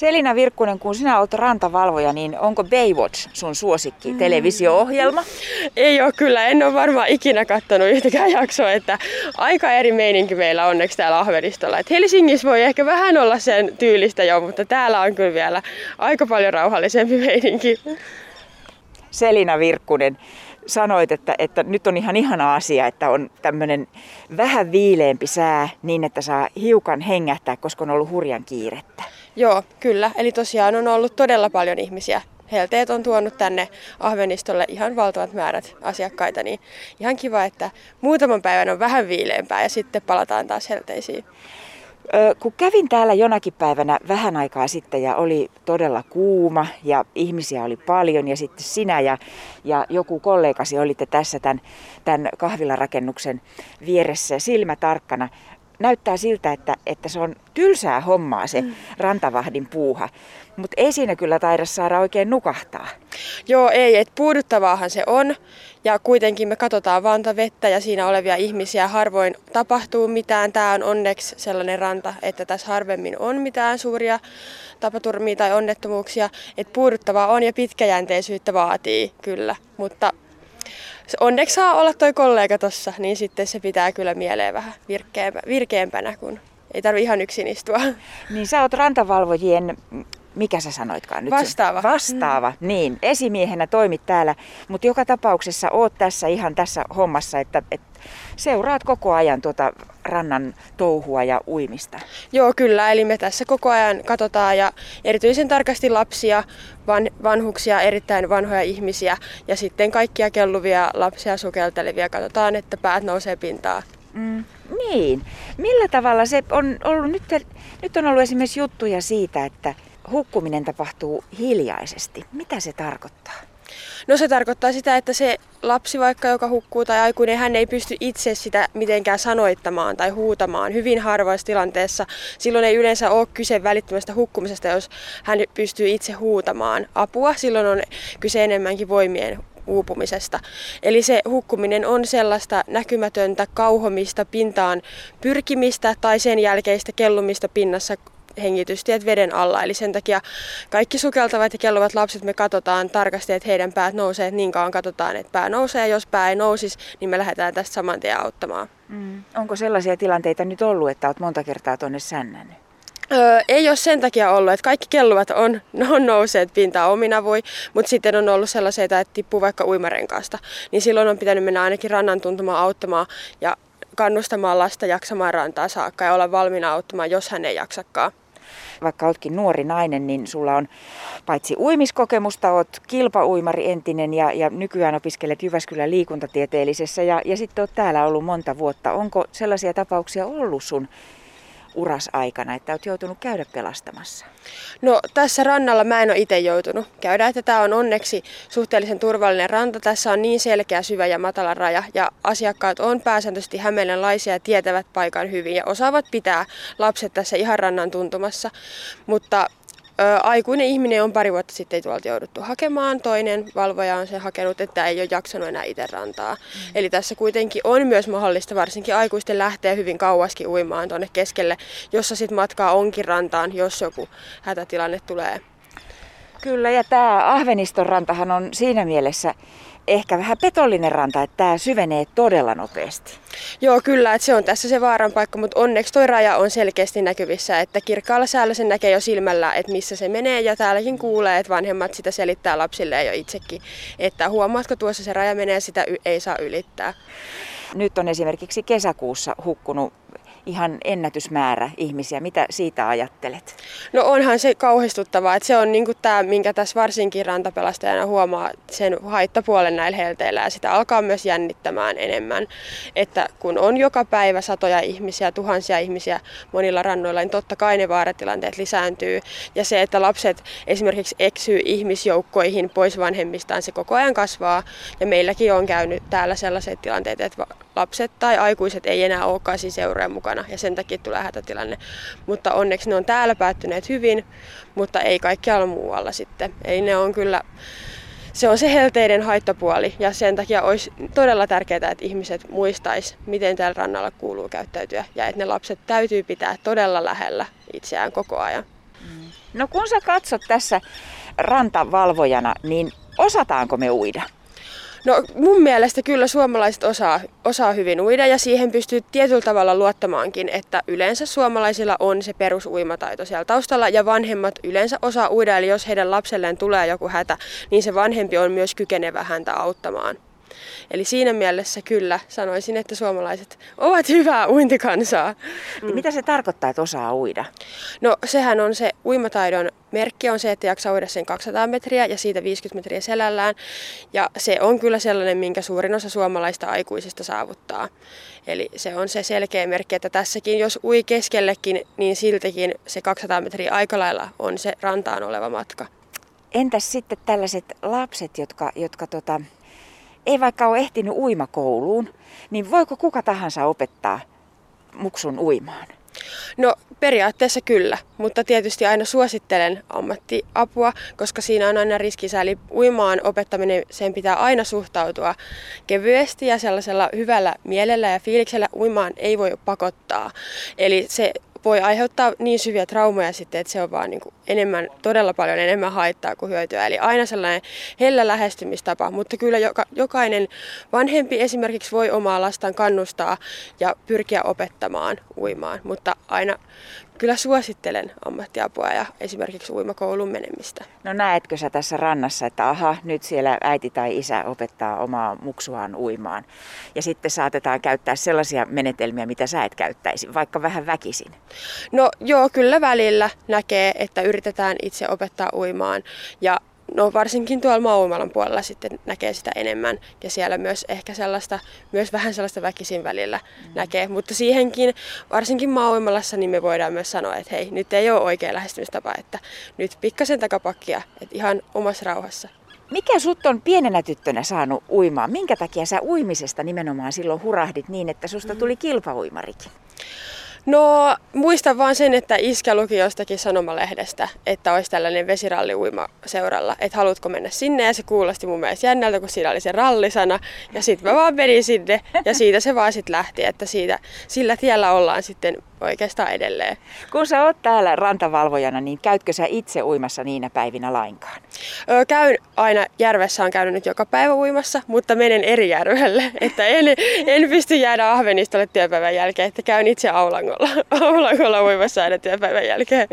Selina Virkkunen, kun sinä olet rantavalvoja, niin onko Baywatch sun suosikki mm. televisio-ohjelma? Ei ole kyllä, en ole varmaan ikinä katsonut yhtäkään jaksoa, että aika eri meininki meillä onneksi täällä Ahvenistolla. Et Helsingissä voi ehkä vähän olla sen tyylistä jo, mutta täällä on kyllä vielä aika paljon rauhallisempi meininki. Selina Virkkunen, sanoit, että, että nyt on ihan ihana asia, että on tämmöinen vähän viileempi sää niin, että saa hiukan hengähtää, koska on ollut hurjan kiirettä. Joo, kyllä. Eli tosiaan on ollut todella paljon ihmisiä. Helteet on tuonut tänne Ahvenistolle ihan valtavat määrät asiakkaita, niin ihan kiva, että muutaman päivän on vähän viileämpää ja sitten palataan taas helteisiin. Kun kävin täällä jonakin päivänä vähän aikaa sitten ja oli todella kuuma ja ihmisiä oli paljon ja sitten sinä ja, ja joku kollegasi olitte tässä tämän, tämän kahvilarakennuksen vieressä silmä tarkkana. Näyttää siltä, että, että se on tylsää hommaa se mm. rantavahdin puuha, mutta ei siinä kyllä taida saada oikein nukahtaa. Joo, ei, että puuduttavaahan se on. Ja kuitenkin me katsotaan vanta vettä ja siinä olevia ihmisiä. Harvoin tapahtuu mitään. Tämä on onneksi sellainen ranta, että tässä harvemmin on mitään suuria tapaturmia tai onnettomuuksia. Että puuduttavaa on ja pitkäjänteisyyttä vaatii kyllä. Mutta onneksi saa olla toi kollega tossa, niin sitten se pitää kyllä mieleen vähän virkeämpänä, kun ei tarvi ihan yksin istua. Niin sä oot rantavalvojien mikä sä sanoitkaan nyt? Vastaava. Vastaava, mm. niin. Esimiehenä toimit täällä, mutta joka tapauksessa oot tässä ihan tässä hommassa, että, että seuraat koko ajan tuota rannan touhua ja uimista. Joo, kyllä. Eli me tässä koko ajan katsotaan ja erityisen tarkasti lapsia, van, vanhuksia, erittäin vanhoja ihmisiä ja sitten kaikkia kelluvia lapsia sukeltelevia katsotaan, että päät nousee pintaan. Mm, niin. Millä tavalla se on ollut, nyt, nyt on ollut esimerkiksi juttuja siitä, että hukkuminen tapahtuu hiljaisesti. Mitä se tarkoittaa? No se tarkoittaa sitä, että se lapsi vaikka, joka hukkuu tai aikuinen, hän ei pysty itse sitä mitenkään sanoittamaan tai huutamaan hyvin harvoissa tilanteessa. Silloin ei yleensä ole kyse välittömästä hukkumisesta, jos hän pystyy itse huutamaan apua. Silloin on kyse enemmänkin voimien uupumisesta. Eli se hukkuminen on sellaista näkymätöntä kauhomista pintaan pyrkimistä tai sen jälkeistä kellumista pinnassa hengitystiet veden alla. Eli sen takia kaikki sukeltavat ja kelluvat lapset me katsotaan tarkasti, että heidän päät nousee. Että niin kauan katsotaan, että pää nousee. Jos pää ei nousisi, niin me lähdetään tästä saman tien auttamaan. Mm. Onko sellaisia tilanteita nyt ollut, että olet monta kertaa tuonne sännännyt? Öö, ei ole sen takia ollut, että kaikki kelluvat on, on nousseet pintaan omina voi, mutta sitten on ollut sellaisia, että tippuu vaikka uimarenkaasta. Niin silloin on pitänyt mennä ainakin rannan tuntumaan auttamaan ja kannustamaan lasta jaksamaan rantaa saakka ja olla valmiina auttamaan, jos hän ei jaksakaan vaikka oletkin nuori nainen, niin sulla on paitsi uimiskokemusta, oot kilpauimari entinen ja, ja nykyään opiskelet Jyväskylän liikuntatieteellisessä ja, ja sitten oot täällä ollut monta vuotta. Onko sellaisia tapauksia ollut sun uras aikana, että olet joutunut käydä pelastamassa? No tässä rannalla mä en ole itse joutunut käydä, että tämä on onneksi suhteellisen turvallinen ranta. Tässä on niin selkeä, syvä ja matala raja ja asiakkaat on pääsääntöisesti hämeenlaisia ja tietävät paikan hyvin ja osaavat pitää lapset tässä ihan rannan tuntumassa. Mutta aikuinen ihminen on pari vuotta sitten tuolta jouduttu hakemaan. Toinen valvoja on se hakenut, että ei ole jaksanut enää itse rantaa. Mm. Eli tässä kuitenkin on myös mahdollista varsinkin aikuisten lähteä hyvin kauaskin uimaan tuonne keskelle, jossa sitten matkaa onkin rantaan, jos joku hätätilanne tulee. Kyllä, ja tämä Ahveniston rantahan on siinä mielessä ehkä vähän petollinen ranta, että tämä syvenee todella nopeasti. Joo, kyllä, että se on tässä se vaaran paikka, mutta onneksi tuo raja on selkeästi näkyvissä, että kirkkaalla säällä sen näkee jo silmällä, että missä se menee ja täälläkin kuulee, että vanhemmat sitä selittää lapsille jo itsekin, että huomaatko tuossa se raja menee, sitä ei saa ylittää. Nyt on esimerkiksi kesäkuussa hukkunut ihan ennätysmäärä ihmisiä. Mitä siitä ajattelet? No onhan se kauhistuttavaa, että se on niin tämä, minkä tässä varsinkin rantapelastajana huomaa sen haittapuolen näillä helteillä ja sitä alkaa myös jännittämään enemmän. Että kun on joka päivä satoja ihmisiä, tuhansia ihmisiä monilla rannoilla, niin totta kai ne vaaratilanteet lisääntyy. Ja se, että lapset esimerkiksi eksyy ihmisjoukkoihin pois vanhemmistaan, se koko ajan kasvaa. Ja meilläkin on käynyt täällä sellaiset tilanteet, että lapset tai aikuiset ei enää olekaan siinä seurojen mukana ja sen takia tulee hätätilanne. Mutta onneksi ne on täällä päättyneet hyvin, mutta ei kaikkialla muualla sitten. Ei ne on kyllä, se on se helteiden haittapuoli ja sen takia olisi todella tärkeää, että ihmiset muistais, miten täällä rannalla kuuluu käyttäytyä ja että ne lapset täytyy pitää todella lähellä itseään koko ajan. No kun sä katsot tässä rantavalvojana, niin osataanko me uida? No mun mielestä kyllä suomalaiset osaa, osaa hyvin uida ja siihen pystyy tietyllä tavalla luottamaankin, että yleensä suomalaisilla on se perusuimataito siellä taustalla ja vanhemmat yleensä osaa uida, eli jos heidän lapselleen tulee joku hätä, niin se vanhempi on myös kykenevä häntä auttamaan. Eli siinä mielessä kyllä sanoisin, että suomalaiset ovat hyvää uintikansaa. Mm. Mitä se tarkoittaa, että osaa uida? No sehän on se uimataidon merkki on se, että jaksaa uida sen 200 metriä ja siitä 50 metriä selällään. Ja se on kyllä sellainen, minkä suurin osa suomalaista aikuisista saavuttaa. Eli se on se selkeä merkki, että tässäkin jos ui keskellekin, niin siltikin se 200 metriä aika lailla on se rantaan oleva matka. Entäs sitten tällaiset lapset, jotka, jotka tota, ei vaikka ole ehtinyt uimakouluun, niin voiko kuka tahansa opettaa muksun uimaan? No periaatteessa kyllä, mutta tietysti aina suosittelen ammattiapua, koska siinä on aina riskinsä. Eli uimaan opettaminen, sen pitää aina suhtautua kevyesti ja sellaisella hyvällä mielellä ja fiiliksellä. Uimaan ei voi pakottaa. Eli se voi aiheuttaa niin syviä traumoja sitten, että se on vaan niin kuin enemmän, todella paljon enemmän haittaa kuin hyötyä. Eli aina sellainen hellä lähestymistapa, mutta kyllä joka, jokainen vanhempi esimerkiksi voi omaa lastaan kannustaa ja pyrkiä opettamaan uimaan, mutta aina kyllä suosittelen ammattiapua ja esimerkiksi uimakoulun menemistä. No näetkö sä tässä rannassa, että aha, nyt siellä äiti tai isä opettaa omaa muksuaan uimaan. Ja sitten saatetaan käyttää sellaisia menetelmiä, mitä sä et käyttäisi, vaikka vähän väkisin. No joo, kyllä välillä näkee, että yritetään itse opettaa uimaan. Ja no varsinkin tuolla Mauimalan puolella sitten näkee sitä enemmän ja siellä myös ehkä sellaista, myös vähän sellaista väkisin välillä mm. näkee, mutta siihenkin varsinkin Mauimalassa niin me voidaan myös sanoa, että hei, nyt ei ole oikea lähestymistapa, että nyt pikkasen takapakkia, että ihan omassa rauhassa. Mikä sut on pienenä tyttönä saanut uimaan? Minkä takia sä uimisesta nimenomaan silloin hurahdit niin, että susta tuli kilpauimarikin? No muistan vaan sen, että iskä luki jostakin sanomalehdestä, että olisi tällainen vesiralliuima seuralla, että haluatko mennä sinne ja se kuulosti mun mielestä jännältä, kun siinä oli se rallisana ja sitten mä vaan menin sinne ja siitä se vaan sitten lähti, että siitä, sillä tiellä ollaan sitten oikeastaan edelleen. Kun sä oot täällä rantavalvojana, niin käytkö sä itse uimassa niinä päivinä lainkaan? Öö, käyn aina, järvessä on käynyt nyt joka päivä uimassa, mutta menen eri järvelle. Että en, en pysty jäädä Ahvenistolle työpäivän jälkeen, että käyn itse Aulangolla, Aulangolla uimassa aina työpäivän jälkeen.